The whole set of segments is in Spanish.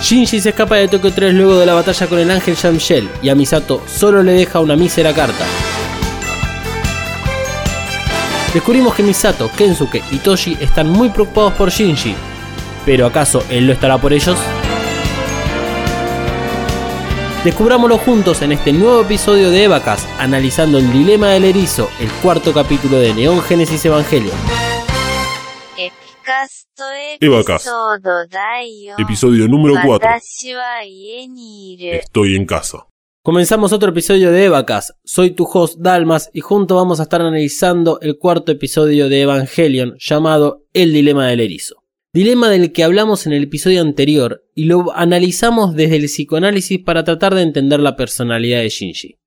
Shinji se escapa de Tokio 3 luego de la batalla con el ángel Yamshel y a Misato solo le deja una mísera carta. Descubrimos que Misato, Kensuke y Toshi están muy preocupados por Shinji, pero ¿acaso él lo estará por ellos? Descubrámoslo juntos en este nuevo episodio de Evacas, analizando el dilema del erizo, el cuarto capítulo de Neón Génesis Evangelio y. Episodio número 4. Estoy en casa. Comenzamos otro episodio de Evacas. Soy tu host Dalmas y juntos vamos a estar analizando el cuarto episodio de Evangelion llamado El Dilema del Erizo. Dilema del que hablamos en el episodio anterior y lo analizamos desde el psicoanálisis para tratar de entender la personalidad de Shinji.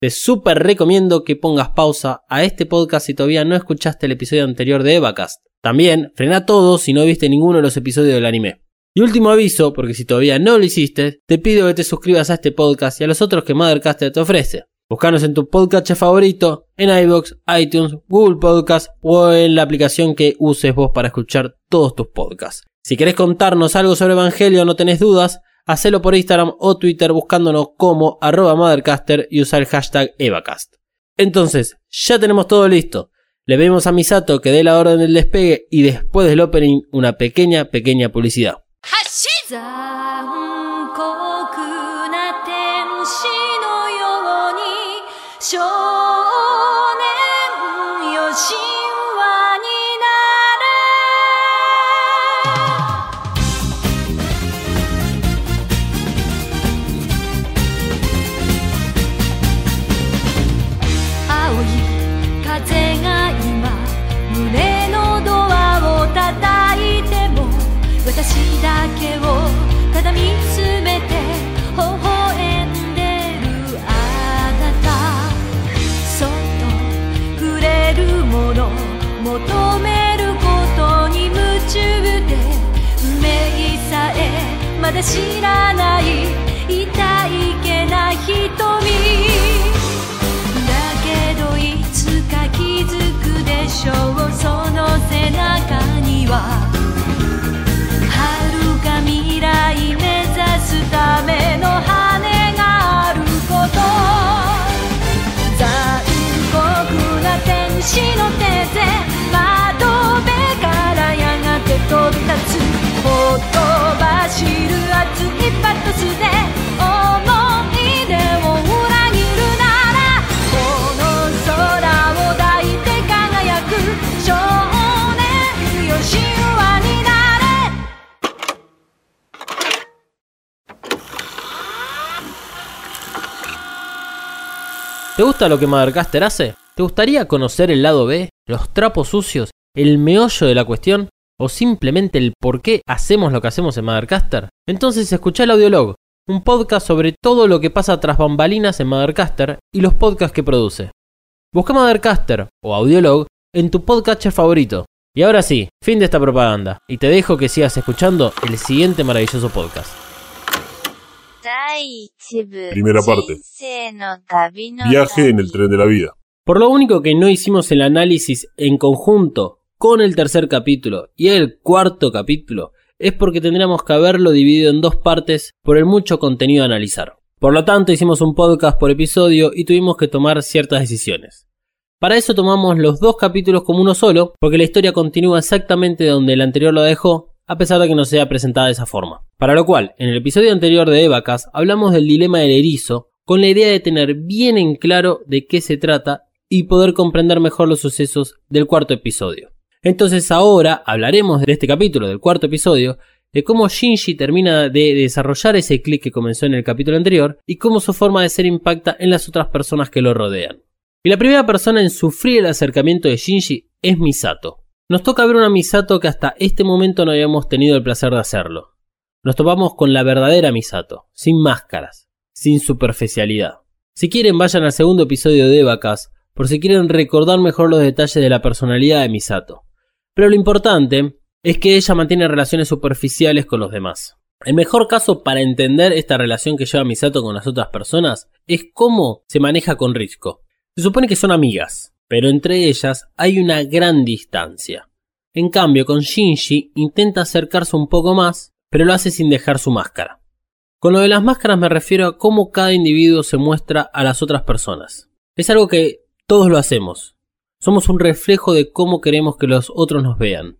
Te súper recomiendo que pongas pausa a este podcast si todavía no escuchaste el episodio anterior de Evacast también frena todo si no viste ninguno de los episodios del anime. Y último aviso, porque si todavía no lo hiciste, te pido que te suscribas a este podcast y a los otros que Mothercaster te ofrece. Búscanos en tu podcast favorito, en iVoox, iTunes, Google Podcast o en la aplicación que uses vos para escuchar todos tus podcasts. Si querés contarnos algo sobre Evangelio no tenés dudas, hacelo por Instagram o Twitter buscándonos como arroba Mothercaster y usar el hashtag Evacast. Entonces, ya tenemos todo listo. Le pedimos a Misato que dé la orden del despegue y después del opening una pequeña, pequeña publicidad. 知らない ¿Te gusta lo que Mothercaster hace? ¿Te gustaría conocer el lado B, los trapos sucios, el meollo de la cuestión o simplemente el por qué hacemos lo que hacemos en Mothercaster? Entonces escucha el Audiolog, un podcast sobre todo lo que pasa tras bambalinas en Mothercaster y los podcasts que produce. Busca Mothercaster o Audiolog en tu podcatcher favorito. Y ahora sí, fin de esta propaganda, y te dejo que sigas escuchando el siguiente maravilloso podcast. Primera parte. Viaje en el tren de la vida. Por lo único que no hicimos el análisis en conjunto con el tercer capítulo y el cuarto capítulo es porque tendríamos que haberlo dividido en dos partes por el mucho contenido a analizar. Por lo tanto, hicimos un podcast por episodio y tuvimos que tomar ciertas decisiones. Para eso tomamos los dos capítulos como uno solo, porque la historia continúa exactamente donde el anterior lo dejó, a pesar de que no sea presentada de esa forma. Para lo cual, en el episodio anterior de Evacas hablamos del dilema del erizo, con la idea de tener bien en claro de qué se trata y poder comprender mejor los sucesos del cuarto episodio. Entonces ahora hablaremos de este capítulo, del cuarto episodio, de cómo Shinji termina de desarrollar ese clic que comenzó en el capítulo anterior y cómo su forma de ser impacta en las otras personas que lo rodean. Y la primera persona en sufrir el acercamiento de Shinji es Misato. Nos toca ver una Misato que hasta este momento no habíamos tenido el placer de hacerlo. Nos topamos con la verdadera Misato, sin máscaras, sin superficialidad. Si quieren vayan al segundo episodio de Evacas, por si quieren recordar mejor los detalles de la personalidad de Misato. Pero lo importante es que ella mantiene relaciones superficiales con los demás. El mejor caso para entender esta relación que lleva Misato con las otras personas es cómo se maneja con Risco. Se supone que son amigas, pero entre ellas hay una gran distancia. En cambio, con Shinji intenta acercarse un poco más, pero lo hace sin dejar su máscara. Con lo de las máscaras me refiero a cómo cada individuo se muestra a las otras personas. Es algo que todos lo hacemos. Somos un reflejo de cómo queremos que los otros nos vean.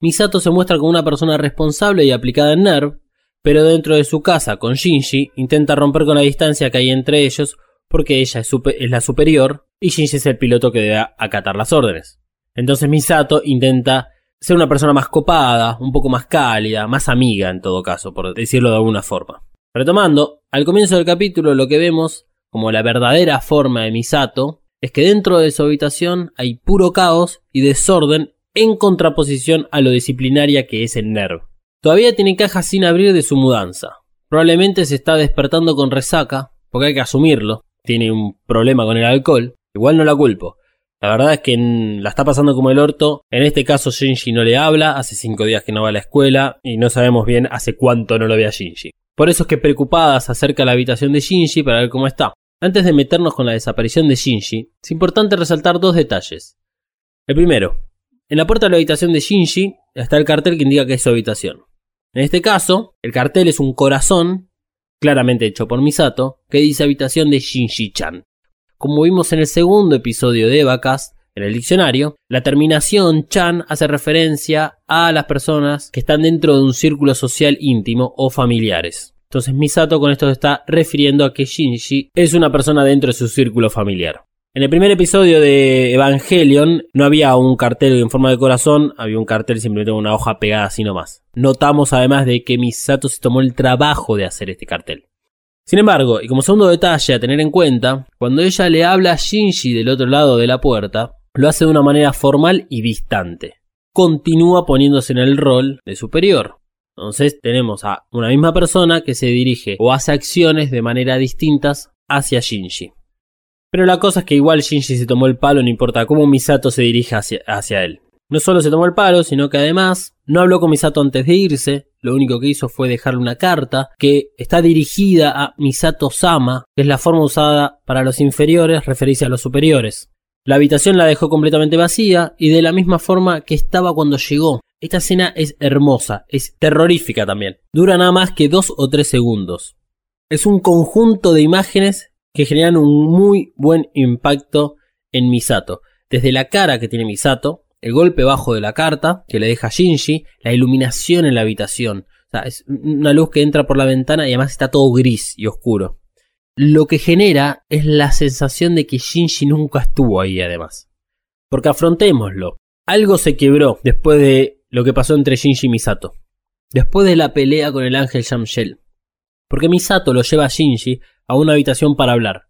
Misato se muestra como una persona responsable y aplicada en NERV, pero dentro de su casa con Shinji intenta romper con la distancia que hay entre ellos porque ella es, la superior y Shinji es el piloto que debe acatar las órdenes. Entonces Misato intenta ser una persona más copada, un poco más cálida, más amiga en todo caso, por decirlo de alguna forma. Retomando, al comienzo del capítulo lo que vemos como la verdadera forma de Misato es que dentro de su habitación hay puro caos y desorden en contraposición a lo disciplinaria que es el NERV. Todavía tiene cajas sin abrir de su mudanza. Probablemente se está despertando con resaca, porque hay que asumirlo, tiene un problema con el alcohol. Igual no la culpo. La verdad es que la está pasando como el orto. En este caso Shinji no le habla, hace 5 días que no va a la escuela y no sabemos bien hace cuánto no lo ve a Shinji. Por eso es que preocupada se acerca a la habitación de Shinji para ver cómo está. Antes de meternos con la desaparición de Shinji, es importante resaltar dos detalles. El primero, en la puerta de la habitación de Shinji está el cartel que indica que es su habitación. En este caso, el cartel es un corazón, claramente hecho por Misato, que dice habitación de Shinji-chan. Como vimos en el segundo episodio de Evacast, en el diccionario, la terminación chan hace referencia a las personas que están dentro de un círculo social íntimo o familiares. Entonces Misato con esto se está refiriendo a que Shinji es una persona dentro de su círculo familiar. En el primer episodio de Evangelion no había un cartel en forma de corazón, había un cartel simplemente con una hoja pegada así nomás. Notamos además de que Misato se tomó el trabajo de hacer este cartel. Sin embargo, y como segundo detalle a tener en cuenta, cuando ella le habla a Shinji del otro lado de la puerta, lo hace de una manera formal y distante. Continúa poniéndose en el rol de superior. Entonces tenemos a una misma persona que se dirige o hace acciones de manera distintas hacia Shinji. Pero la cosa es que igual Shinji se tomó el palo, no importa cómo Misato se hacia, hacia él. No solo se tomó el palo, sino que además no habló con Misato antes de irse, lo único que hizo fue dejarle una carta que está dirigida a Misato Sama, que es la forma usada para los inferiores referirse a los superiores. La habitación la dejó completamente vacía y de la misma forma que estaba cuando llegó. Esta escena es hermosa, es terrorífica también. Dura nada más que dos o tres segundos. Es un conjunto de imágenes que generan un muy buen impacto en Misato. Desde la cara que tiene Misato, el golpe bajo de la carta que le deja Shinji, la iluminación en la habitación. O sea, es una luz que entra por la ventana y además está todo gris y oscuro. Lo que genera es la sensación de que Shinji nunca estuvo ahí además. Porque afrontémoslo. Algo se quebró después de lo que pasó entre Shinji y Misato. Después de la pelea con el ángel Shamshel. Porque Misato lo lleva a Shinji a una habitación para hablar.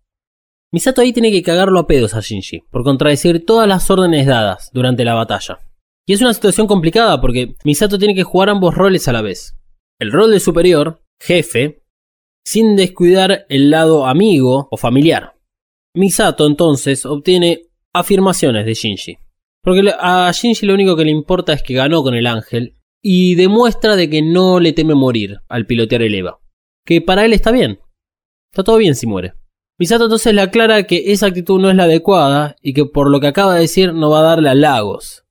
Misato ahí tiene que cagarlo a pedos a Shinji, por contradecir todas las órdenes dadas durante la batalla. Y es una situación complicada porque Misato tiene que jugar ambos roles a la vez. El rol de superior, jefe, sin descuidar el lado amigo o familiar. Misato entonces obtiene afirmaciones de Shinji. Porque a Shinji lo único que le importa es que ganó con el ángel y demuestra de que no le teme morir al pilotear el EVA. Que para él está bien. Está todo bien si muere. Misato entonces le aclara que esa actitud no es la adecuada y que por lo que acaba de decir no va a darle a Lagos.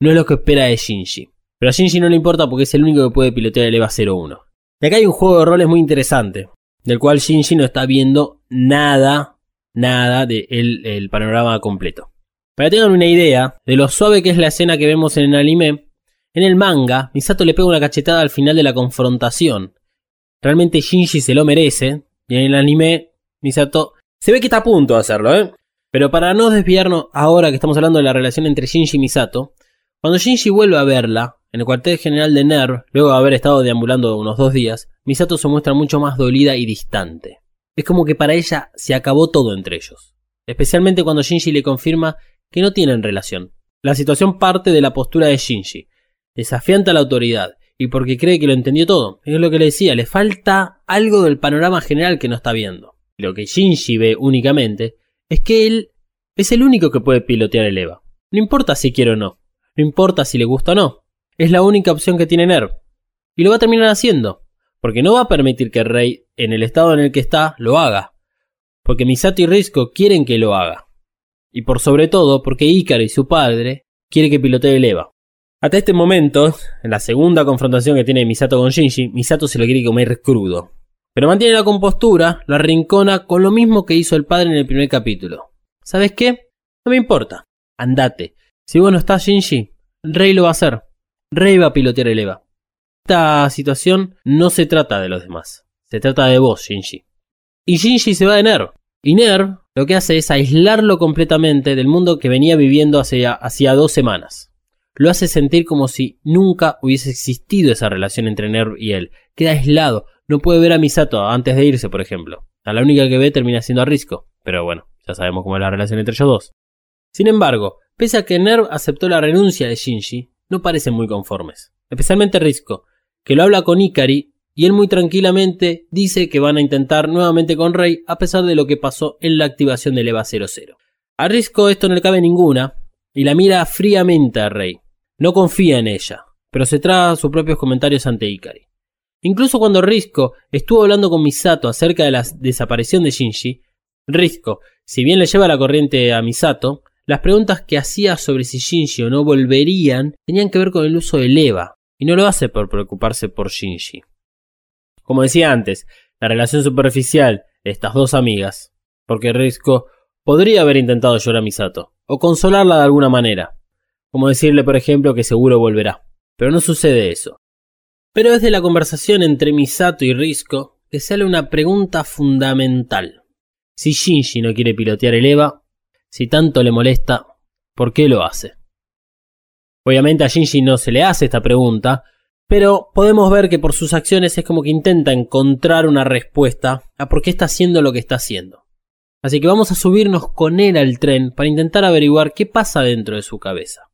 No es lo que espera de Shinji. Pero a Shinji no le importa porque es el único que puede pilotear el EVA 01. Y acá hay un juego de roles muy interesante, del cual Shinji no está viendo nada, nada del de el panorama completo. Para que tengan una idea de lo suave que es la escena que vemos en el anime, en el manga, Misato le pega una cachetada al final de la confrontación. Realmente Shinji se lo merece, y en el anime Misato se ve que está a punto de hacerlo, ¿eh? Pero para no desviarnos ahora que estamos hablando de la relación entre Shinji y Misato, cuando Shinji vuelve a verla, en el cuartel general de NERV, luego de haber estado deambulando unos dos días, Misato se muestra mucho más dolida y distante. Es como que para ella se acabó todo entre ellos. Especialmente cuando Shinji le confirma que no tienen relación. La situación parte de la postura de Shinji, desafiante a la autoridad, y porque cree que lo entendió todo. Es lo que le decía, le falta algo del panorama general que no está viendo. Lo que Shinji ve únicamente es que él es el único que puede pilotear el EVA. No importa si quiere o no, no importa si le gusta o no. Es la única opción que tiene NERV. Y lo va a terminar haciendo, porque no va a permitir que Rey, en el estado en el que está, lo haga. Porque Misato y Risco quieren que lo haga. Y por sobre todo porque Ícaro y su padre quiere que pilotee el EVA. Hasta este momento, en la segunda confrontación que tiene Misato con Shinji, Misato se lo quiere comer crudo. Pero mantiene la compostura, la rincona con lo mismo que hizo el padre en el primer capítulo. ¿Sabes qué? No me importa. Andate. Si vos no estás Shinji, Rey lo va a hacer. Rey va a pilotear el EVA. Esta situación no se trata de los demás. Se trata de vos, Shinji. Y Shinji se va de Ner. Y Ner lo que hace es aislarlo completamente del mundo que venía viviendo hacía, hacía dos semanas. Lo hace sentir como si nunca hubiese existido esa relación entre Ner y él. Queda aislado, no puede ver a Misato antes de irse, por ejemplo. A la única que ve termina siendo a Risco. Pero bueno, ya sabemos cómo es la relación entre ellos dos. Sin embargo, pese a que Nerv aceptó la renuncia de Shinji, no parecen muy conformes. Especialmente Risco, que lo habla con Ikari y él muy tranquilamente dice que van a intentar nuevamente con Rey a pesar de lo que pasó en la activación del EVA 00. A Risco esto no le cabe ninguna y la mira fríamente a Rey. No confía en ella, pero se traga sus propios comentarios ante Ikari. Incluso cuando Risco estuvo hablando con Misato acerca de la desaparición de Shinji, Risco, si bien le lleva la corriente a Misato, las preguntas que hacía sobre si Shinji o no volverían tenían que ver con el uso del EVA, y no lo hace por preocuparse por Shinji. Como decía antes, la relación superficial de estas dos amigas, porque Risco podría haber intentado llorar a Misato, o consolarla de alguna manera, como decirle por ejemplo que seguro volverá, pero no sucede eso. Pero es de la conversación entre Misato y Risco que sale una pregunta fundamental. Si Shinji no quiere pilotear el EVA, si tanto le molesta, ¿por qué lo hace? Obviamente a Shinji no se le hace esta pregunta, pero podemos ver que por sus acciones es como que intenta encontrar una respuesta a por qué está haciendo lo que está haciendo. Así que vamos a subirnos con él al tren para intentar averiguar qué pasa dentro de su cabeza.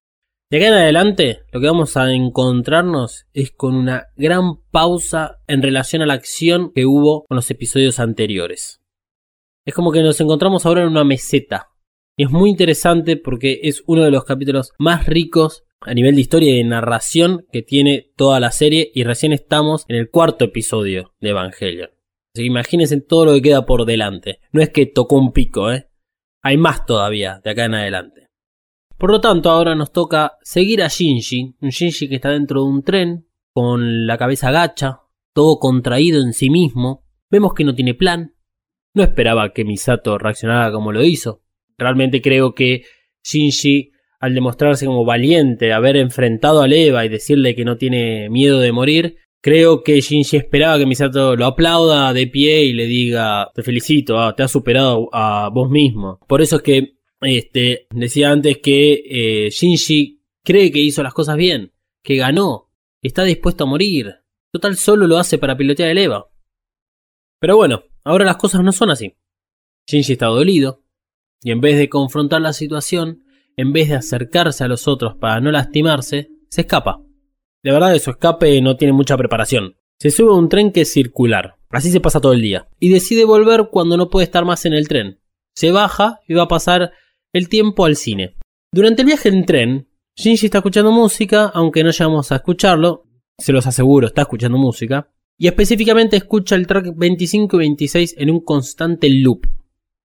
De acá en adelante, lo que vamos a encontrarnos es con una gran pausa en relación a la acción que hubo con los episodios anteriores. Es como que nos encontramos ahora en una meseta. Y es muy interesante porque es uno de los capítulos más ricos a nivel de historia y de narración que tiene toda la serie y recién estamos en el cuarto episodio de Evangelion. Así que imagínense todo lo que queda por delante. No es que tocó un pico, ¿eh? Hay más todavía de acá en adelante. Por lo tanto, ahora nos toca seguir a Shinji, un Shinji que está dentro de un tren, con la cabeza gacha, todo contraído en sí mismo. Vemos que no tiene plan. No esperaba que Misato reaccionara como lo hizo. Realmente creo que Shinji, al demostrarse como valiente, haber enfrentado a Eva y decirle que no tiene miedo de morir, creo que Shinji esperaba que Misato lo aplauda de pie y le diga, te felicito, ah, te has superado a vos mismo. Por eso es que este, decía antes que eh, Shinji cree que hizo las cosas bien, que ganó, está dispuesto a morir. Total solo lo hace para pilotear el EVA. Pero bueno, ahora las cosas no son así. Shinji está dolido, y en vez de confrontar la situación, en vez de acercarse a los otros para no lastimarse, se escapa. De verdad de su escape no tiene mucha preparación. Se sube a un tren que es circular, así se pasa todo el día, y decide volver cuando no puede estar más en el tren. Se baja y va a pasar el tiempo al cine. Durante el viaje en tren, Shinji está escuchando música, aunque no llegamos a escucharlo, se los aseguro, está escuchando música, y específicamente escucha el track 25 y 26 en un constante loop.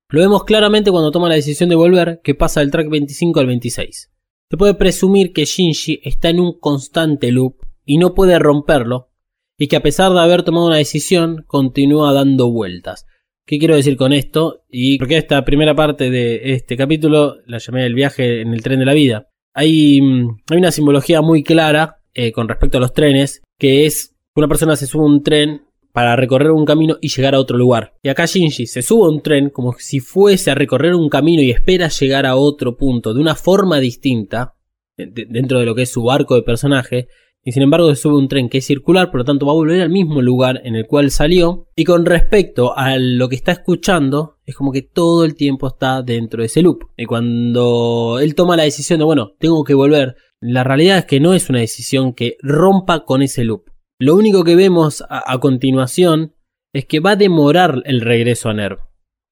Lo vemos claramente cuando toma la decisión de volver, que pasa del track 25 al 26. Se puede presumir que Shinji está en un constante loop y no puede romperlo, y que a pesar de haber tomado una decisión, continúa dando vueltas. ¿Qué quiero decir con esto? Y porque esta primera parte de este capítulo la llamé el viaje en el tren de la vida. Hay, mm, hay una simbología muy clara eh, con respecto a los trenes, que es que una persona se sube a un tren para recorrer un camino y llegar a otro lugar. Y acá Shinji se sube a un tren como si fuese a recorrer un camino y espera llegar a otro punto de una forma distinta, dentro de lo que es su arco de personaje, y sin embargo se sube un tren que es circular, por lo tanto va a volver al mismo lugar en el cual salió. Y con respecto a lo que está escuchando, es como que todo el tiempo está dentro de ese loop. Y cuando él toma la decisión de, bueno, tengo que volver, la realidad es que no es una decisión que rompa con ese loop. Lo único que vemos a, continuación es que va a demorar el regreso a Nerv.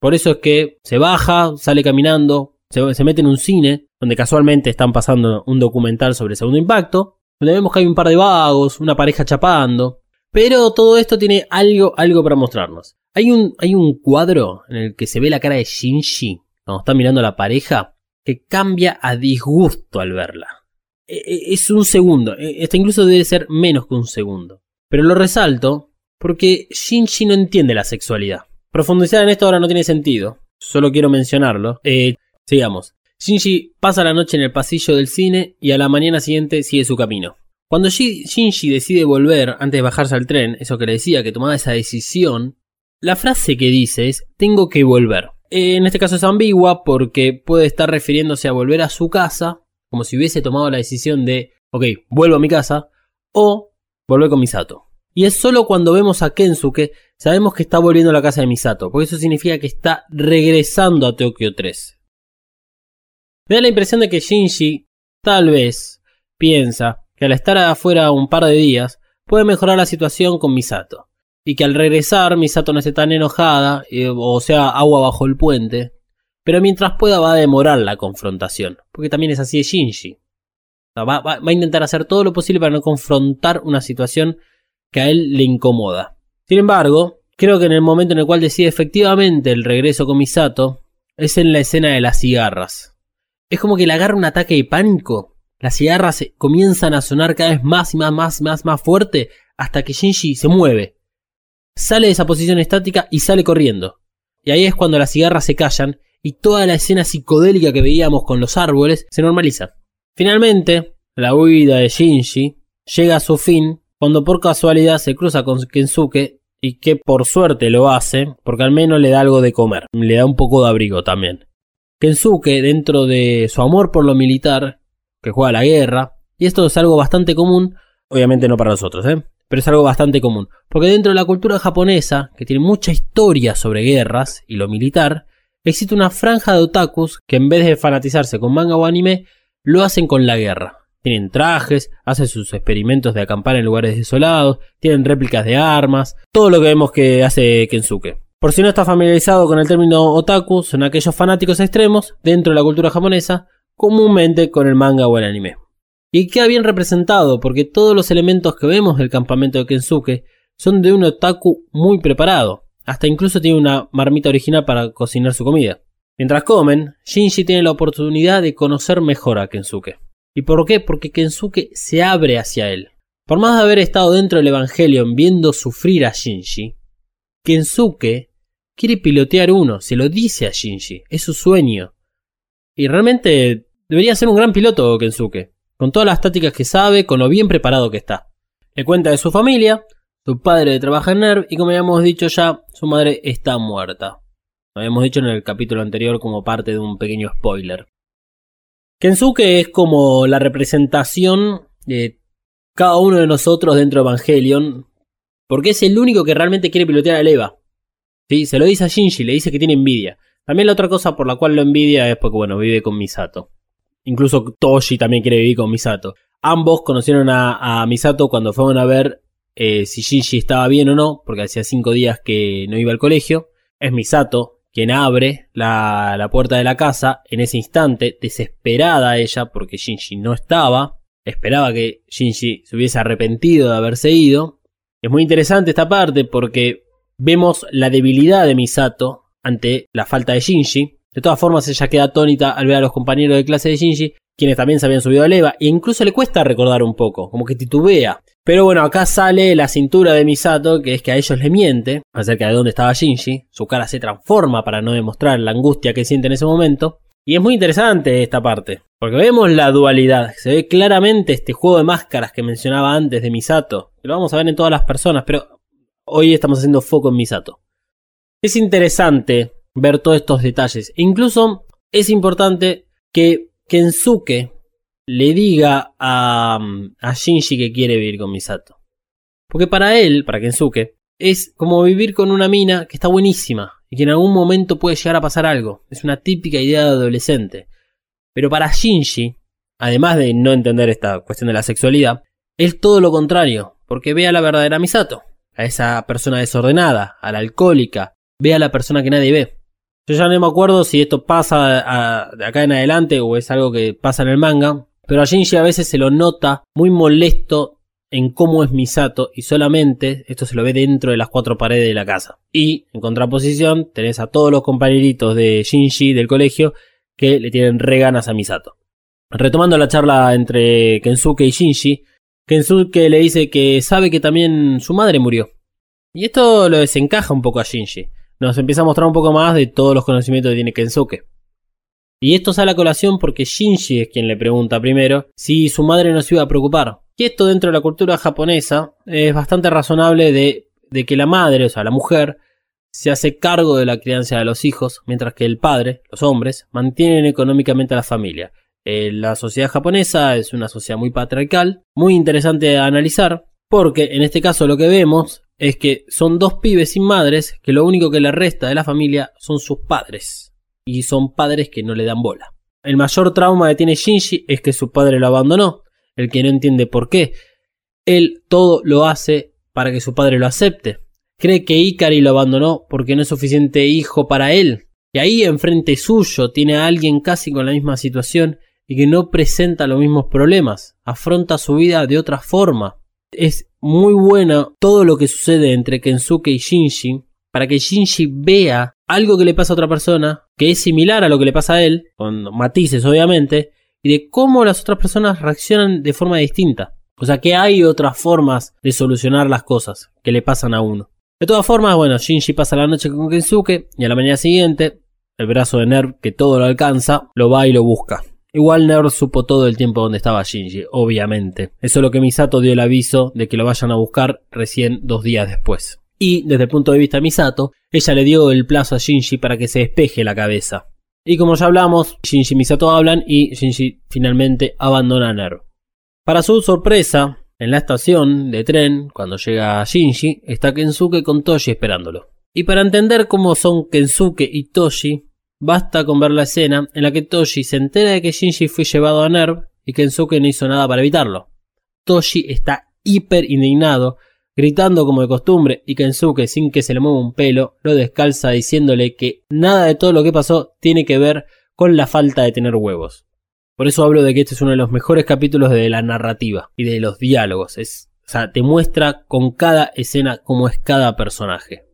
Por eso es que se baja, sale caminando, se, se mete en un cine, donde casualmente están pasando un documental sobre el segundo impacto, donde vemos que hay un par de vagos, una pareja chapando. Pero todo esto tiene algo, algo para mostrarnos. Hay un, hay un cuadro en el que se ve la cara de Shinji cuando está mirando a la pareja que cambia a disgusto al verla. e- e- es un segundo. E- Esta incluso debe ser menos que un segundo. Pero lo resalto porque Shinji no entiende la sexualidad. Profundizar en esto ahora no tiene sentido. Solo quiero mencionarlo. Eh, sigamos. Shinji pasa la noche en el pasillo del cine y a la mañana siguiente sigue su camino. Cuando Shi- Shinji decide volver antes de bajarse al tren, eso que le decía que tomaba esa decisión, la frase que dice es tengo que volver. Eh, En este caso es ambigua porque puede estar refiriéndose a volver a su casa, como si hubiese tomado la decisión de, ok, vuelvo a mi casa, o volver con Misato. Y es solo cuando vemos a Kensuke sabemos que está volviendo a la casa de Misato, porque eso significa que está regresando a Tokio 3. Me da la impresión de que Shinji tal vez piensa que al estar afuera un par de días puede mejorar la situación con Misato. Y que al regresar Misato no esté tan enojada, eh, o sea, agua bajo el puente. Pero mientras pueda va a demorar la confrontación, porque también es así de Shinji. Va- va a intentar hacer todo lo posible para no confrontar una situación que a él le incomoda. Sin embargo, creo que en el momento en el cual decide efectivamente el regreso con Misato, es en la escena de las cigarras. Es como que le agarra un ataque de pánico. Las cigarras comienzan a sonar cada vez más y más, más, más, más fuerte hasta que Shinji se mueve. Sale de esa posición estática y sale corriendo. Y ahí es cuando las cigarras se callan y toda la escena psicodélica que veíamos con los árboles se normaliza. Finalmente, la huida de Shinji llega a su fin cuando por casualidad se cruza con Kensuke y que por suerte lo hace porque al menos le da algo de comer, le da un poco de abrigo también. Kensuke, dentro de su amor por lo militar, que juega la guerra, y esto es algo bastante común, obviamente no para nosotros, ¿eh? pero es algo bastante común, porque dentro de la cultura japonesa, que tiene mucha historia sobre guerras y lo militar, existe una franja de otakus que en vez de fanatizarse con manga o anime, lo hacen con la guerra. Tienen trajes, hacen sus experimentos de acampar en lugares desolados, tienen réplicas de armas, todo lo que vemos que hace Kensuke. Por si no está familiarizado con el término otaku, son aquellos fanáticos extremos dentro de la cultura japonesa, comúnmente con el manga o el anime. Y queda bien representado porque todos los elementos que vemos del campamento de Kensuke son de un otaku muy preparado. Hasta incluso tiene una marmita original para cocinar su comida. Mientras comen, Shinji tiene la oportunidad de conocer mejor a Kensuke. ¿Y por qué? Porque Kensuke se abre hacia él. Por más de haber estado dentro del Evangelion viendo sufrir a Shinji, Kensuke quiere pilotear uno, se lo dice a Shinji, es su sueño. Y realmente debería ser un gran piloto Kensuke, con todas las tácticas que sabe, con lo bien preparado que está. Le cuenta de su familia, su padre trabaja en NERV y como habíamos dicho ya, su madre está muerta. Lo habíamos dicho en el capítulo anterior como parte de un pequeño spoiler. Kensuke es como la representación de cada uno de nosotros dentro de Evangelion, porque es el único que realmente quiere pilotear a Eva. ¿Sí? Se lo dice a Shinji, le dice que tiene envidia. También la otra cosa por la cual lo envidia es porque, bueno, vive con Misato. Incluso Toshi también quiere vivir con Misato. Ambos conocieron a, Misato cuando fueron a ver eh, si Shinji estaba bien o no, porque hacía cinco días que no iba al colegio. Es Misato quien abre la, la puerta de la casa en ese instante, desesperada ella porque Shinji no estaba. Esperaba que Shinji se hubiese arrepentido de haberse ido. Es muy interesante esta parte porque vemos la debilidad de Misato ante la falta de Shinji. De todas formas, ella queda atónita al ver a los compañeros de clase de Shinji, quienes también se habían subido a Leva, e incluso le cuesta recordar un poco, como que titubea. Pero bueno, acá sale la cintura de Misato, que es que a ellos le miente acerca de dónde estaba Shinji. Su cara se transforma para no demostrar la angustia que siente en ese momento. Y es muy interesante esta parte, porque vemos la dualidad. Se ve claramente este juego de máscaras que mencionaba antes de Misato. que Lo vamos a ver en todas las personas, pero hoy estamos haciendo foco en Misato. Es interesante ver todos estos detalles. Incluso es importante que Kensuke le diga a, a Shinji que quiere vivir con Misato. Porque para él, para Kensuke, es como vivir con una mina que está buenísima y que en algún momento puede llegar a pasar algo. Es una típica idea de adolescente. Pero para Shinji, además de no entender esta cuestión de la sexualidad, es todo lo contrario, porque ve a la verdadera Misato, a esa persona desordenada, a la alcohólica, ve a la persona que nadie ve. Yo ya no me acuerdo si esto pasa a- de acá en adelante o es algo que pasa en el manga, pero a Shinji a veces se lo nota muy molesto en cómo es Misato y solamente esto se lo ve dentro de las cuatro paredes de la casa. Y en contraposición tenés a todos los compañeritos de Shinji del colegio que le tienen re ganas a Misato. Retomando la charla entre Kensuke y Shinji, Kensuke le dice que sabe que también su madre murió. Y esto lo desencaja un poco a Shinji. Nos empieza a mostrar un poco más de todos los conocimientos que tiene Kensuke. Y esto sale a colación porque Shinji es quien le pregunta primero si su madre no se iba a preocupar. Y esto dentro de la cultura japonesa es bastante razonable de, de que la madre, o sea, la mujer, se hace cargo de la crianza de los hijos, mientras que el padre, los hombres, mantienen económicamente a la familia. Eh, la sociedad japonesa es una sociedad muy patriarcal, muy interesante a analizar, porque en este caso lo que vemos es que son dos pibes sin madres que lo único que le resta de la familia son sus padres. Y son padres que no le dan bola. El mayor trauma que tiene Shinji es que su padre lo abandonó, el que no entiende por qué. Él todo lo hace para que su padre lo acepte. Cree que Ikari lo abandonó porque no es suficiente hijo para él. Y ahí enfrente suyo tiene a alguien casi con la misma situación y que no presenta los mismos problemas. Afronta su vida de otra forma. Es muy bueno todo lo que sucede entre Kensuke y Shinji para que Shinji vea algo que le pasa a otra persona que es similar a lo que le pasa a él, con matices obviamente, y de cómo las otras personas reaccionan de forma distinta. O sea que hay otras formas de solucionar las cosas que le pasan a uno. De todas formas, bueno, Shinji pasa la noche con Kensuke y a la mañana siguiente, el brazo de Nerv que todo lo alcanza, lo va y lo busca. Igual Nerv supo todo el tiempo donde estaba Shinji, obviamente. Eso es lo que Misato dio el aviso de que lo vayan a buscar recién dos días después. Y, desde el punto de vista de Misato, ella le dio el plazo a Shinji para que se despeje la cabeza. Y como ya hablamos, Shinji y Misato hablan y Shinji finalmente abandona a Nerv. Para su sorpresa, en la estación de tren, cuando llega Shinji, está Kensuke con Toshi esperándolo. Y para entender cómo son Kensuke y Toshi, basta con ver la escena en la que Toshi se entera de que Shinji fue llevado a Nerv y Kensuke no hizo nada para evitarlo. Toshi está hiper indignado, gritando como de costumbre, y Kensuke, sin que se le mueva un pelo, lo descalza diciéndole que nada de todo lo que pasó tiene que ver con la falta de tener huevos. Por eso hablo de que este es uno de los mejores capítulos de la narrativa y de los diálogos. Es, o sea, te muestra con cada escena cómo es cada personaje.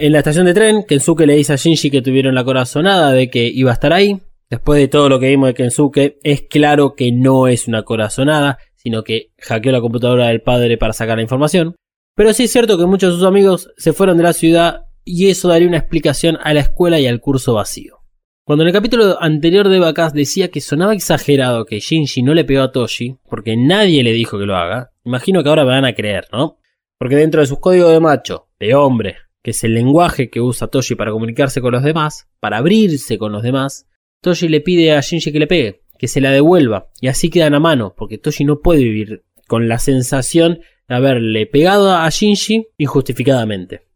En la estación de tren, Kensuke le dice a Shinji que tuvieron la corazonada de que iba a estar ahí. Después de todo lo que vimos de Kensuke, es claro que no es una corazonada, sino que hackeó la computadora del padre para sacar la información. Pero sí es cierto que muchos de sus amigos se fueron de la ciudad y eso daría una explicación a la escuela y al curso vacío. Cuando en el capítulo anterior de Bakas decía que sonaba exagerado que Shinji no le pegó a Toshi, porque nadie le dijo que lo haga, imagino que ahora me van a creer, ¿no? Porque dentro de sus códigos de macho, de hombre, que es el lenguaje que usa Toshi para comunicarse con los demás, para abrirse con los demás, Toshi le pide a Shinji que le pegue, que se la devuelva, y así quedan a mano, porque Toshi no puede vivir con la sensación de haberle pegado a Shinji injustificadamente.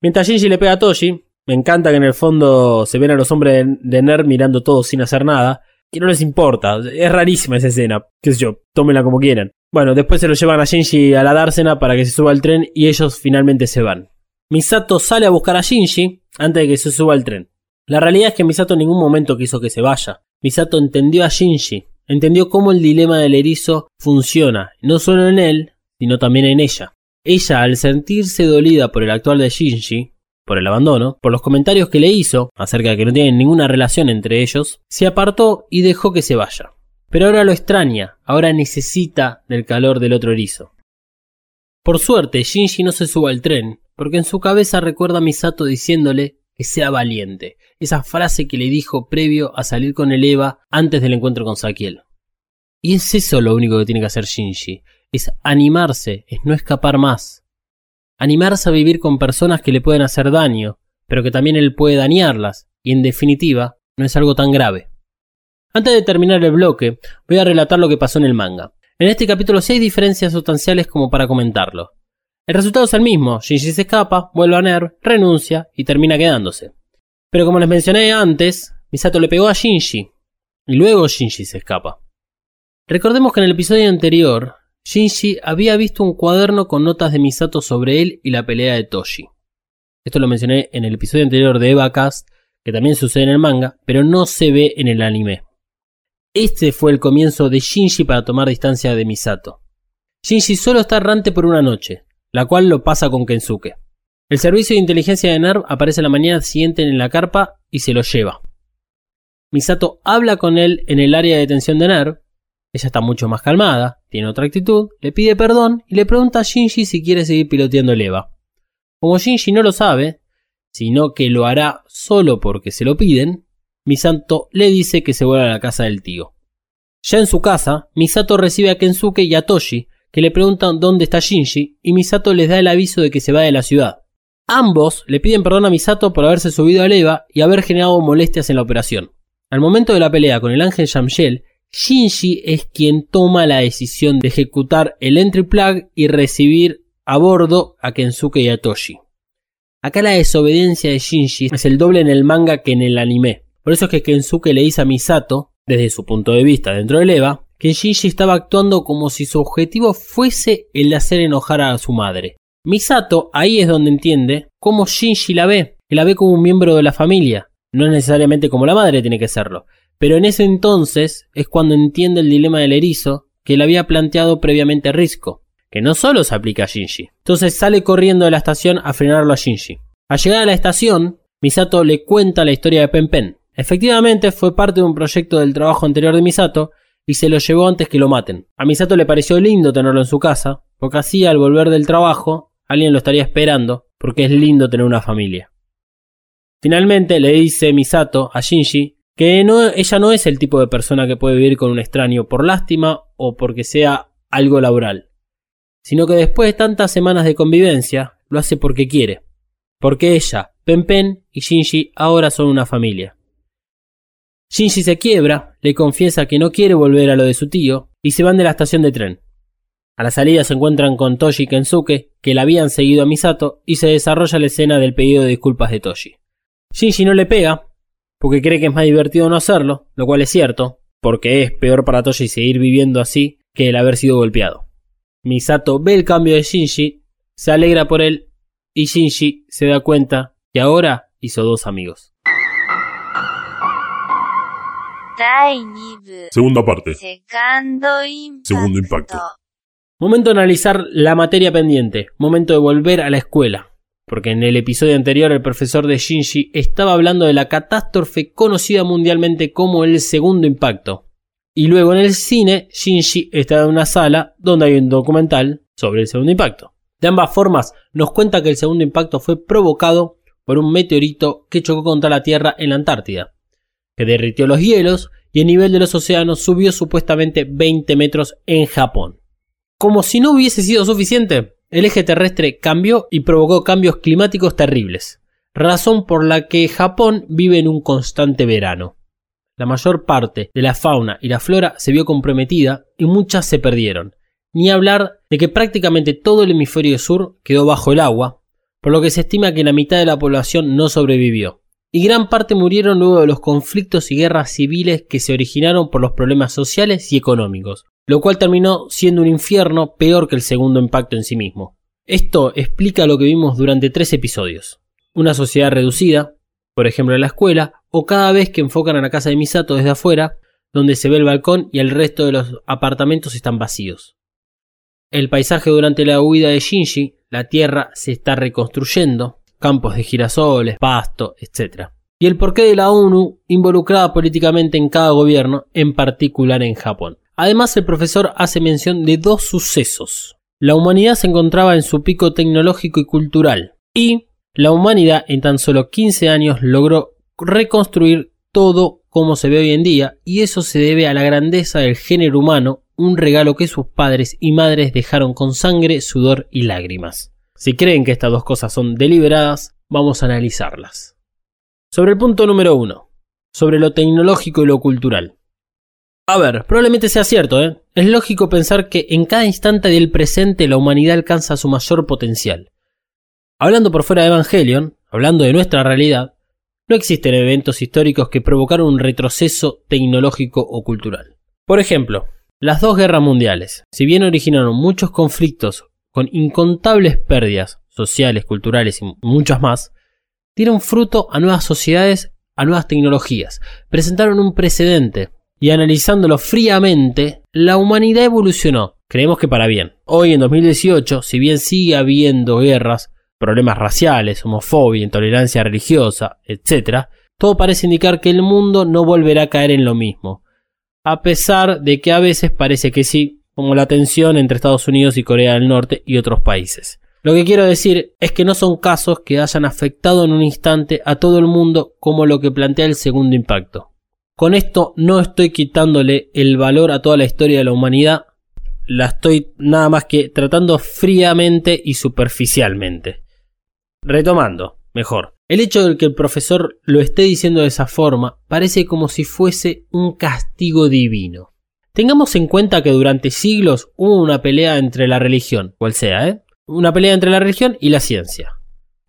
Mientras Shinji le pega a Toshi, me encanta que en el fondo se ven a los hombres de Ner mirando todo sin hacer nada. Que no les importa. Es rarísima esa escena. Qué sé yo, tómenla como quieran. Bueno, después se lo llevan a Shinji a la dársena para que se suba al tren y ellos finalmente se van. Misato sale a buscar a Shinji antes de que se suba al tren. La realidad es que Misato en ningún momento quiso que se vaya. Misato entendió a Shinji. Entendió cómo el dilema del erizo funciona, no solo en él, sino también en ella. Ella, al sentirse dolida por el actual de Shinji, por el abandono, por los comentarios que le hizo acerca de que no tienen ninguna relación entre ellos, se apartó y dejó que se vaya. Pero ahora lo extraña, ahora necesita del calor del otro erizo. Por suerte, Shinji no se sube al tren, porque en su cabeza recuerda a Misato diciéndole que sea valiente, esa frase que le dijo previo a salir con el Eva antes del encuentro con Sakiel. Y es eso lo único que tiene que hacer Shinji, es animarse, es no escapar más, animarse a vivir con personas que le pueden hacer daño, pero que también él puede dañarlas, y en definitiva, no es algo tan grave. Antes de terminar el bloque, voy a relatar lo que pasó en el manga. En este capítulo sí hay diferencias sustanciales como para comentarlo. El resultado es el mismo, Shinji se escapa, vuelve a Nerv, renuncia y termina quedándose. Pero como les mencioné antes, Misato le pegó a Shinji, y luego Shinji se escapa. Recordemos que en el episodio anterior, Shinji había visto un cuaderno con notas de Misato sobre él y la pelea de Toshi. Esto lo mencioné en el episodio anterior de Eva Cast, que también sucede en el manga, pero no se ve en el anime. Este fue el comienzo de Shinji para tomar distancia de Misato. Shinji solo está errante por una noche, la cual lo pasa con Kensuke. El servicio de inteligencia de NERV aparece la mañana siguiente en la carpa y se lo lleva. Misato habla con él en el área de detención de NERV. Ella está mucho más calmada, tiene otra actitud, le pide perdón y le pregunta a Shinji si quiere seguir piloteando el EVA. Como Shinji no lo sabe, sino que lo hará solo porque se lo piden, Misato le dice que se vuelva a la casa del tío. Ya en su casa, Misato recibe a Kensuke y a Toshi, que le preguntan dónde está Shinji, y Misato les da el aviso de que se va de la ciudad. Ambos le piden perdón a Misato por haberse subido al EVA y haber generado molestias en la operación. Al momento de la pelea con el ángel Shamshel, Shinji es quien toma la decisión de ejecutar el entry plug y recibir a bordo a Kensuke y a Toshi. Acá la desobediencia de Shinji es el doble en el manga que en el anime. Por eso es que Kensuke le dice a Misato, desde su punto de vista dentro del EVA, que Shinji estaba actuando como si su objetivo fuese el de hacer enojar a su madre. Misato ahí es donde entiende cómo Shinji la ve, que la ve como un miembro de la familia, no es necesariamente como la madre tiene que serlo, pero en ese entonces es cuando entiende el dilema del erizo que le había planteado previamente Risco, que no solo se aplica a Shinji. Entonces sale corriendo de la estación a frenarlo a Shinji. Al llegar a la estación, Misato le cuenta la historia de Pen Pen. Efectivamente fue parte de un proyecto del trabajo anterior de Misato y se lo llevó antes que lo maten. A Misato le pareció lindo tenerlo en su casa, porque así al volver del trabajo alguien lo estaría esperando, porque es lindo tener una familia. Finalmente le dice Misato a Shinji que ella no es el tipo de persona que puede vivir con un extraño por lástima o porque sea algo laboral, sino que después de tantas semanas de convivencia lo hace porque quiere, porque ella, Pen Pen y Shinji ahora son una familia. Shinji se quiebra, le confiesa que no quiere volver a lo de su tío y se van de la estación de tren. A la salida se encuentran con Toshi y Kensuke, que la habían seguido a Misato, y se desarrolla la escena del pedido de disculpas de Toshi. Shinji no le pega, porque cree que es más divertido no hacerlo, lo cual es cierto, porque es peor para Toshi seguir viviendo así que el haber sido golpeado. Misato ve el cambio de Shinji, se alegra por él, y Shinji se da cuenta que ahora hizo dos amigos. Segunda parte. Segundo impacto. Momento de analizar la materia pendiente. Momento de volver a la escuela. Porque en el episodio anterior el profesor de Shinji estaba hablando de la catástrofe conocida mundialmente como el segundo impacto. Y luego en el cine, Shinji está en una sala donde hay un documental sobre el segundo impacto. De ambas formas, nos cuenta que el segundo impacto fue provocado por un meteorito que chocó contra la Tierra en la Antártida, que derritió los hielos y el nivel de los océanos subió supuestamente 20 metros en Japón. Como si no hubiese sido suficiente, el eje terrestre cambió y provocó cambios climáticos terribles, razón por la que Japón vive en un constante verano. La mayor parte de la fauna y la flora se vio comprometida y muchas se perdieron, ni hablar de que prácticamente todo el hemisferio sur quedó bajo el agua, por lo que se estima que la mitad de la población no sobrevivió, y gran parte murieron luego de los conflictos y guerras civiles que se originaron por los problemas sociales y económicos, lo cual terminó siendo un infierno peor que el segundo impacto en sí mismo. Esto explica lo que vimos durante tres episodios. Una sociedad reducida, por ejemplo en la escuela, o cada vez que enfocan a la casa de Misato desde afuera, donde se ve el balcón y el resto de los apartamentos están vacíos. El paisaje durante la huida de Shinji, la tierra se está reconstruyendo, campos de girasoles, pasto, etc. Y el porqué de la ONU involucrada políticamente en cada gobierno, en particular en Japón. Además, el profesor hace mención de dos sucesos. La humanidad se encontraba en su pico tecnológico y cultural, y la humanidad en tan solo 15 años logró reconstruir todo como se ve hoy en día, y eso se debe a la grandeza del género humano, un regalo que sus padres y madres dejaron con sangre, sudor y lágrimas. Si creen que estas dos cosas son deliberadas, vamos a analizarlas. Sobre el punto número 1, sobre lo tecnológico y lo cultural. A ver, probablemente sea cierto, ¿eh? Es lógico pensar que en cada instante del presente la humanidad alcanza su mayor potencial. Hablando por fuera de Evangelion, hablando de nuestra realidad, no existen eventos históricos que provocaron un retroceso tecnológico o cultural. Por ejemplo, las dos guerras mundiales, si bien originaron muchos conflictos con incontables pérdidas sociales, culturales y muchas más, dieron fruto a nuevas sociedades, a nuevas tecnologías, presentaron un precedente y analizándolo fríamente, la humanidad evolucionó, creemos que para bien. Hoy en 2018, si bien sigue habiendo guerras, problemas raciales, homofobia, intolerancia religiosa, etc., todo parece indicar que el mundo no volverá a caer en lo mismo, a pesar de que a veces parece que sí, como la tensión entre Estados Unidos y Corea del Norte y otros países. Lo que quiero decir es que no son casos que hayan afectado en un instante a todo el mundo como lo que plantea el segundo impacto. Con esto no estoy quitándole el valor a toda la historia de la humanidad, la estoy nada más que tratando fríamente y superficialmente. Retomando, mejor. El hecho de que el profesor lo esté diciendo de esa forma parece como si fuese un castigo divino. Tengamos en cuenta que durante siglos hubo una pelea entre la religión, cual sea, ¿eh? Una pelea entre la religión y la ciencia.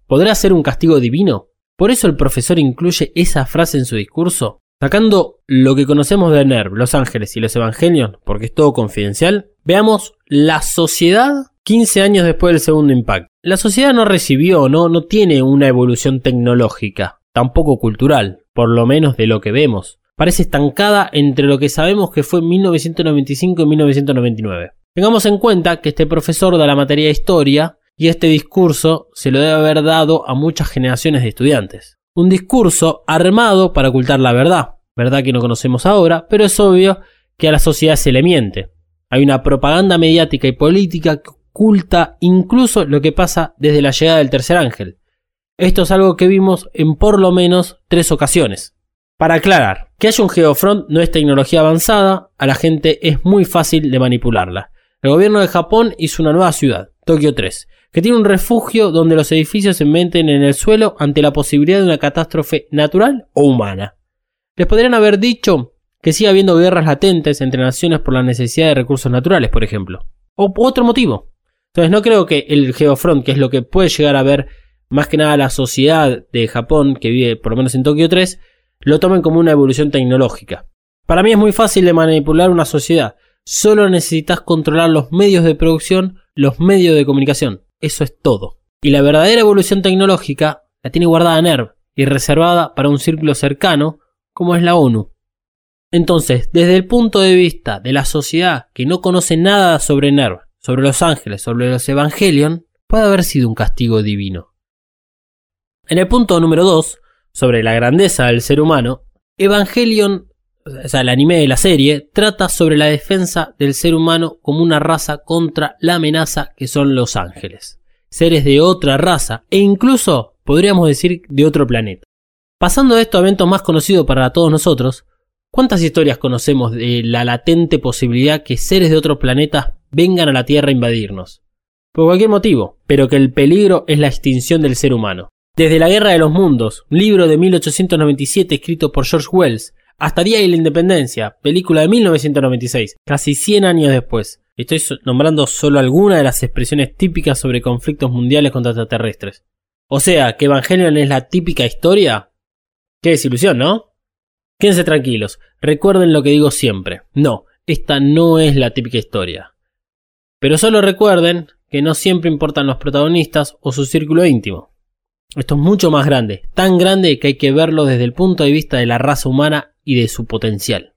¿Podrá ser un castigo divino? ¿Por eso el profesor incluye esa frase en su discurso? Sacando lo que conocemos de NERV, Los Ángeles y los Evangelios, porque es todo confidencial, veamos la sociedad 15 años después del segundo impacto. La sociedad no recibió, no, no tiene una evolución tecnológica, tampoco cultural, por lo menos de lo que vemos. Parece estancada entre lo que sabemos que fue 1995 y 1999. Tengamos en cuenta que este profesor da la materia de historia y este discurso se lo debe haber dado a muchas generaciones de estudiantes. Un discurso armado para ocultar la verdad, verdad que no conocemos ahora, pero es obvio que a la sociedad se le miente. Hay una propaganda mediática y política que oculta incluso lo que pasa desde la llegada del tercer ángel. Esto es algo que vimos en por lo menos tres ocasiones. Para aclarar, que haya un Geofront no es tecnología avanzada, a la gente es muy fácil de manipularla. El gobierno de Japón hizo una nueva ciudad, Tokio 3, que tiene un refugio donde los edificios se meten en el suelo ante la posibilidad de una catástrofe natural o humana. Les podrían haber dicho que sigue habiendo guerras latentes entre naciones por la necesidad de recursos naturales, por ejemplo. O otro motivo. Entonces no creo que el Geofront, que es lo que puede llegar a ver más que nada la sociedad de Japón, que vive por lo menos en Tokio 3, lo tomen como una evolución tecnológica. Para mí es muy fácil de manipular una sociedad. Solo necesitas controlar los medios de producción, los medios de comunicación. Eso es todo. Y la verdadera evolución tecnológica la tiene guardada NERV y reservada para un círculo cercano como es la ONU. Entonces, desde el punto de vista de la sociedad que no conoce nada sobre NERV, sobre los ángeles, sobre los Evangelion, puede haber sido un castigo divino. En el punto número 2, sobre la grandeza del ser humano, Evangelion o sea, el anime de la serie, trata sobre la defensa del ser humano como una raza contra la amenaza que son los ángeles. Seres de otra raza e incluso podríamos decir de otro planeta. Pasando de esto a eventos más conocidos para todos nosotros, ¿cuántas historias conocemos de la latente posibilidad que seres de otros planetas vengan a la Tierra a invadirnos? Por cualquier motivo, pero que el peligro es la extinción del ser humano. Desde La Guerra de los Mundos, libro de 1897 escrito por George Wells, hasta Día de la Independencia, película de 1996, casi 100 años después. Estoy nombrando solo algunas de las expresiones típicas sobre conflictos mundiales contra extraterrestres. O sea, que Evangelion es la típica historia. Qué desilusión, ¿no? Quédense tranquilos, recuerden lo que digo siempre. No, esta no es la típica historia. Pero solo recuerden que no siempre importan los protagonistas o su círculo íntimo. Esto es mucho más grande, tan grande que hay que verlo desde el punto de vista de la raza humana y de su potencial.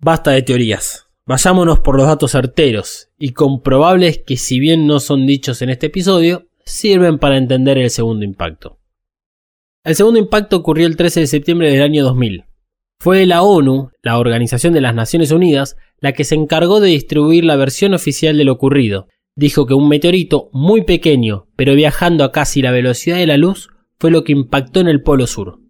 Basta de teorías, vayámonos por los datos certeros y comprobables que si bien no son dichos en este episodio, sirven para entender el segundo impacto. El segundo impacto ocurrió el 13 de septiembre del año 2000. Fue la ONU, la Organización de las Naciones Unidas, la que se encargó de distribuir la versión oficial de lo ocurrido. Dijo que un meteorito muy pequeño, pero viajando a casi la velocidad de la luz, fue lo que impactó en el Polo Sur.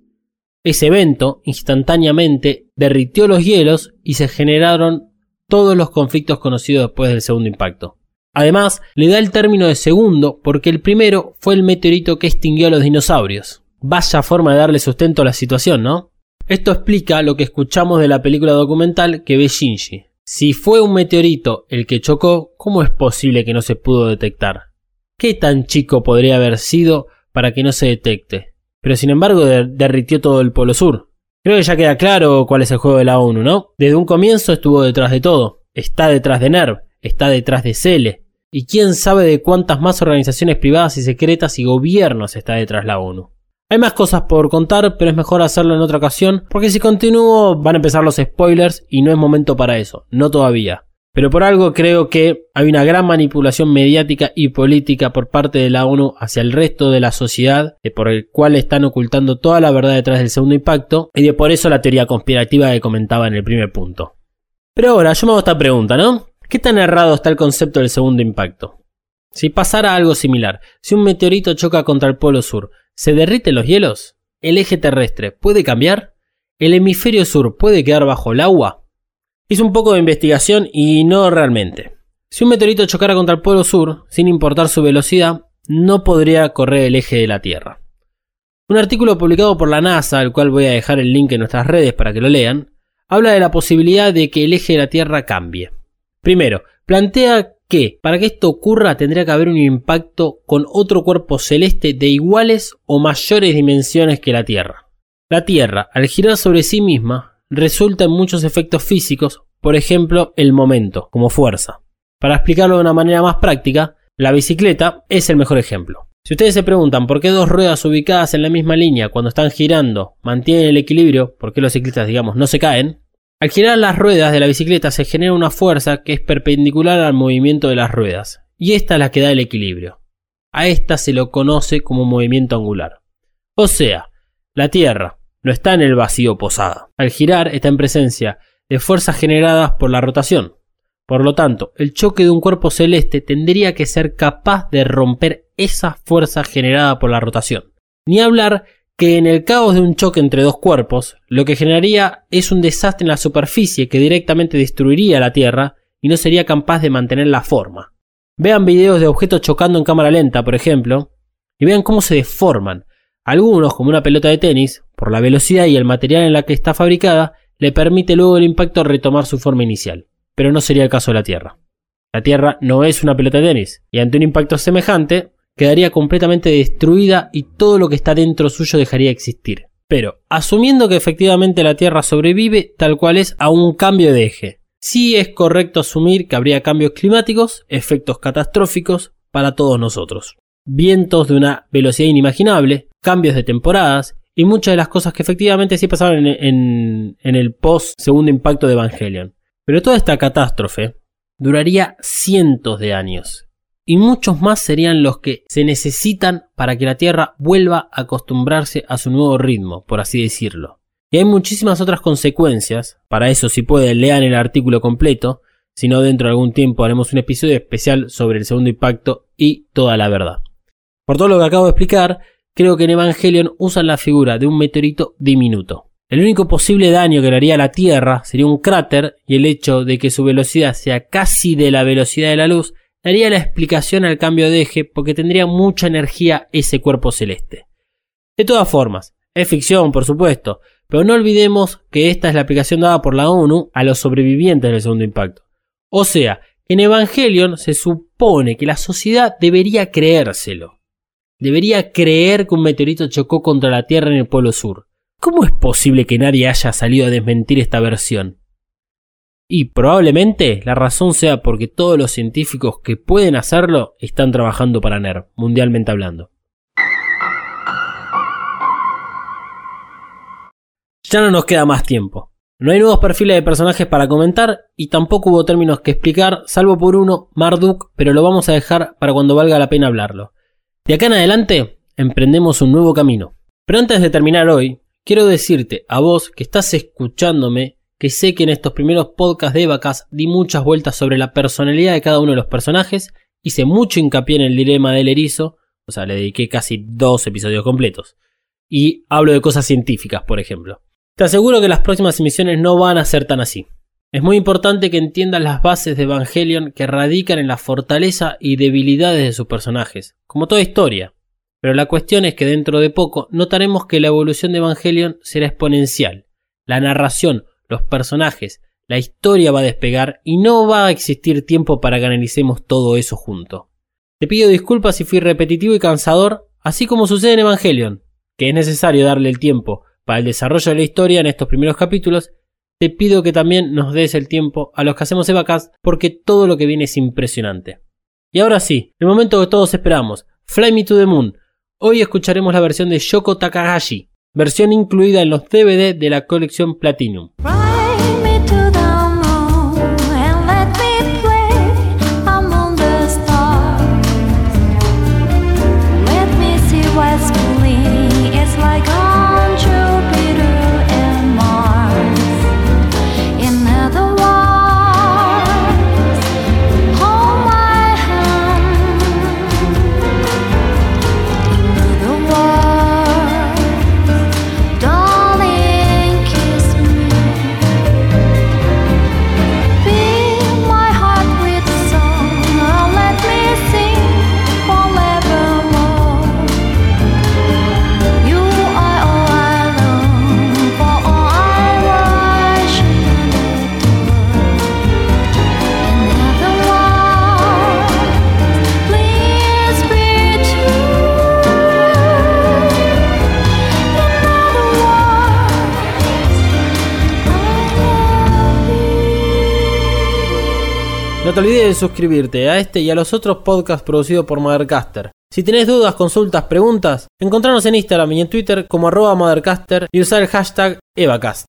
Ese evento instantáneamente derritió los hielos y se generaron todos los conflictos conocidos después del segundo impacto. Además, le da el término de segundo porque el primero fue el meteorito que extinguió a los dinosaurios. Vaya forma de darle sustento a la situación, ¿no? Esto explica lo que escuchamos de la película documental que ve Shinji. Si fue un meteorito el que chocó, ¿cómo es posible que no se pudo detectar? ¿Qué tan chico podría haber sido para que no se detecte? pero sin embargo derritió todo el Polo Sur. Creo que ya queda claro cuál es el juego de la ONU, ¿no? Desde un comienzo estuvo detrás de todo. Está detrás de NERV, está detrás de CELE. Y quién sabe de cuántas más organizaciones privadas y secretas y gobiernos está detrás la ONU. Hay más cosas por contar, pero es mejor hacerlo en otra ocasión, porque si continúo van a empezar los spoilers y no es momento para eso, no todavía. Pero por algo creo que hay una gran manipulación mediática y política por parte de la ONU hacia el resto de la sociedad, de por el cual están ocultando toda la verdad detrás del segundo impacto, y de por eso la teoría conspirativa que comentaba en el primer punto. Pero ahora yo me hago esta pregunta, ¿no? ¿Qué tan errado está el concepto del segundo impacto? Si pasara algo similar, si un meteorito choca contra el polo sur, ¿se derriten los hielos? ¿El eje terrestre puede cambiar? ¿El hemisferio sur puede quedar bajo el agua? Hice un poco de investigación y no realmente. Si un meteorito chocara contra el polo sur, sin importar su velocidad, no podría correr el eje de la Tierra. Un artículo publicado por la NASA, al cual voy a dejar el link en nuestras redes para que lo lean, habla de la posibilidad de que el eje de la Tierra cambie. Primero, plantea para que esto ocurra tendría que haber un impacto con otro cuerpo celeste de iguales o mayores dimensiones que la Tierra. La Tierra, al girar sobre sí misma, resulta en muchos efectos físicos, por ejemplo el momento, como fuerza. Para explicarlo de una manera más práctica, la bicicleta es el mejor ejemplo. Si ustedes se preguntan por qué dos ruedas ubicadas en la misma línea cuando están girando mantienen el equilibrio, por qué los ciclistas digamos no se caen, al girar las ruedas de la bicicleta se genera una fuerza que es perpendicular al movimiento de las ruedas, y esta es la que da el equilibrio. A esta se lo conoce como movimiento angular. O sea, la Tierra, no está en el vacío posada. Al girar está en presencia de fuerzas generadas por la rotación. Por lo tanto, el choque de un cuerpo celeste tendría que ser capaz de romper esa fuerza generada por la rotación. Ni hablar que en el caos de un choque entre dos cuerpos, lo que generaría es un desastre en la superficie que directamente destruiría la Tierra y no sería capaz de mantener la forma. Vean videos de objetos chocando en cámara lenta, por ejemplo, y vean cómo se deforman. Algunos, como una pelota de tenis, por la velocidad y el material en la que está fabricada, le permite luego el impacto retomar su forma inicial. Pero no sería el caso de la Tierra. La Tierra no es una pelota de tenis, y ante un impacto semejante, quedaría completamente destruida y todo lo que está dentro suyo dejaría de existir. Pero, asumiendo que efectivamente la Tierra sobrevive tal cual es a un cambio de eje, sí es correcto asumir que habría cambios climáticos, efectos catastróficos para todos nosotros. Vientos de una velocidad inimaginable, cambios de temporadas y muchas de las cosas que efectivamente sí pasaron en, el post segundo impacto de Evangelion. Pero toda esta catástrofe duraría cientos de años. Y muchos más serían los que se necesitan para que la Tierra vuelva a acostumbrarse a su nuevo ritmo, por así decirlo. Y hay muchísimas otras consecuencias, para eso si pueden lean el artículo completo, si no dentro de algún tiempo haremos un episodio especial sobre el segundo impacto y toda la verdad. Por todo lo que acabo de explicar, creo que en Evangelion usan la figura de un meteorito diminuto. El único posible daño que le haría a la Tierra sería un cráter y el hecho de que su velocidad sea casi de la velocidad de la luz daría la explicación al cambio de eje porque tendría mucha energía ese cuerpo celeste. De todas formas, es ficción por supuesto, pero no olvidemos que esta es la aplicación dada por la ONU a los sobrevivientes del segundo impacto. O sea, en Evangelion se supone que la sociedad debería creérselo debería creer que un meteorito chocó contra la Tierra en el Polo Sur. ¿Cómo es posible que nadie haya salido a desmentir esta versión? Y probablemente la razón sea porque todos los científicos que pueden hacerlo están trabajando para NER, mundialmente hablando. Ya no nos queda más tiempo. No hay nuevos perfiles de personajes para comentar y tampoco hubo términos que explicar, salvo por uno, Marduk, pero lo vamos a dejar para cuando valga la pena hablarlo. De acá en adelante, emprendemos un nuevo camino. Pero antes de terminar hoy, quiero decirte a vos que estás escuchándome que sé que en estos primeros podcasts de Vacas di muchas vueltas sobre la personalidad de cada uno de los personajes, hice mucho hincapié en el dilema del erizo, o sea, le dediqué casi dos episodios completos. Y hablo de cosas científicas, por ejemplo. Te aseguro que las próximas emisiones no van a ser tan así. Es muy importante que entiendas las bases de Evangelion que radican en la fortaleza y debilidades de sus personajes, como toda historia. Pero la cuestión es que dentro de poco notaremos que la evolución de Evangelion será exponencial. La narración, los personajes, la historia va a despegar y no va a existir tiempo para que analicemos todo eso junto. Te pido disculpas si fui repetitivo y cansador, así como sucede en Evangelion, que es necesario darle el tiempo para el desarrollo de la historia en estos primeros capítulos te pido que también nos des el tiempo a los que hacemos Evacast porque todo lo que viene es impresionante. Y ahora sí, el momento que todos esperamos, Fly Me to the Moon. Hoy escucharemos la versión de Shoko Takahashi, versión incluida en los DVD de la colección Platinum. De suscribirte a este y a los otros podcasts producidos por Mothercaster. Si tenés dudas, consultas, preguntas, encontranos en Instagram y en Twitter como arroba Mothercaster y usar el hashtag Evacast.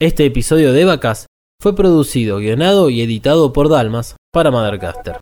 Este episodio de Evacast fue producido, guionado y editado por Dalmas para Mothercaster.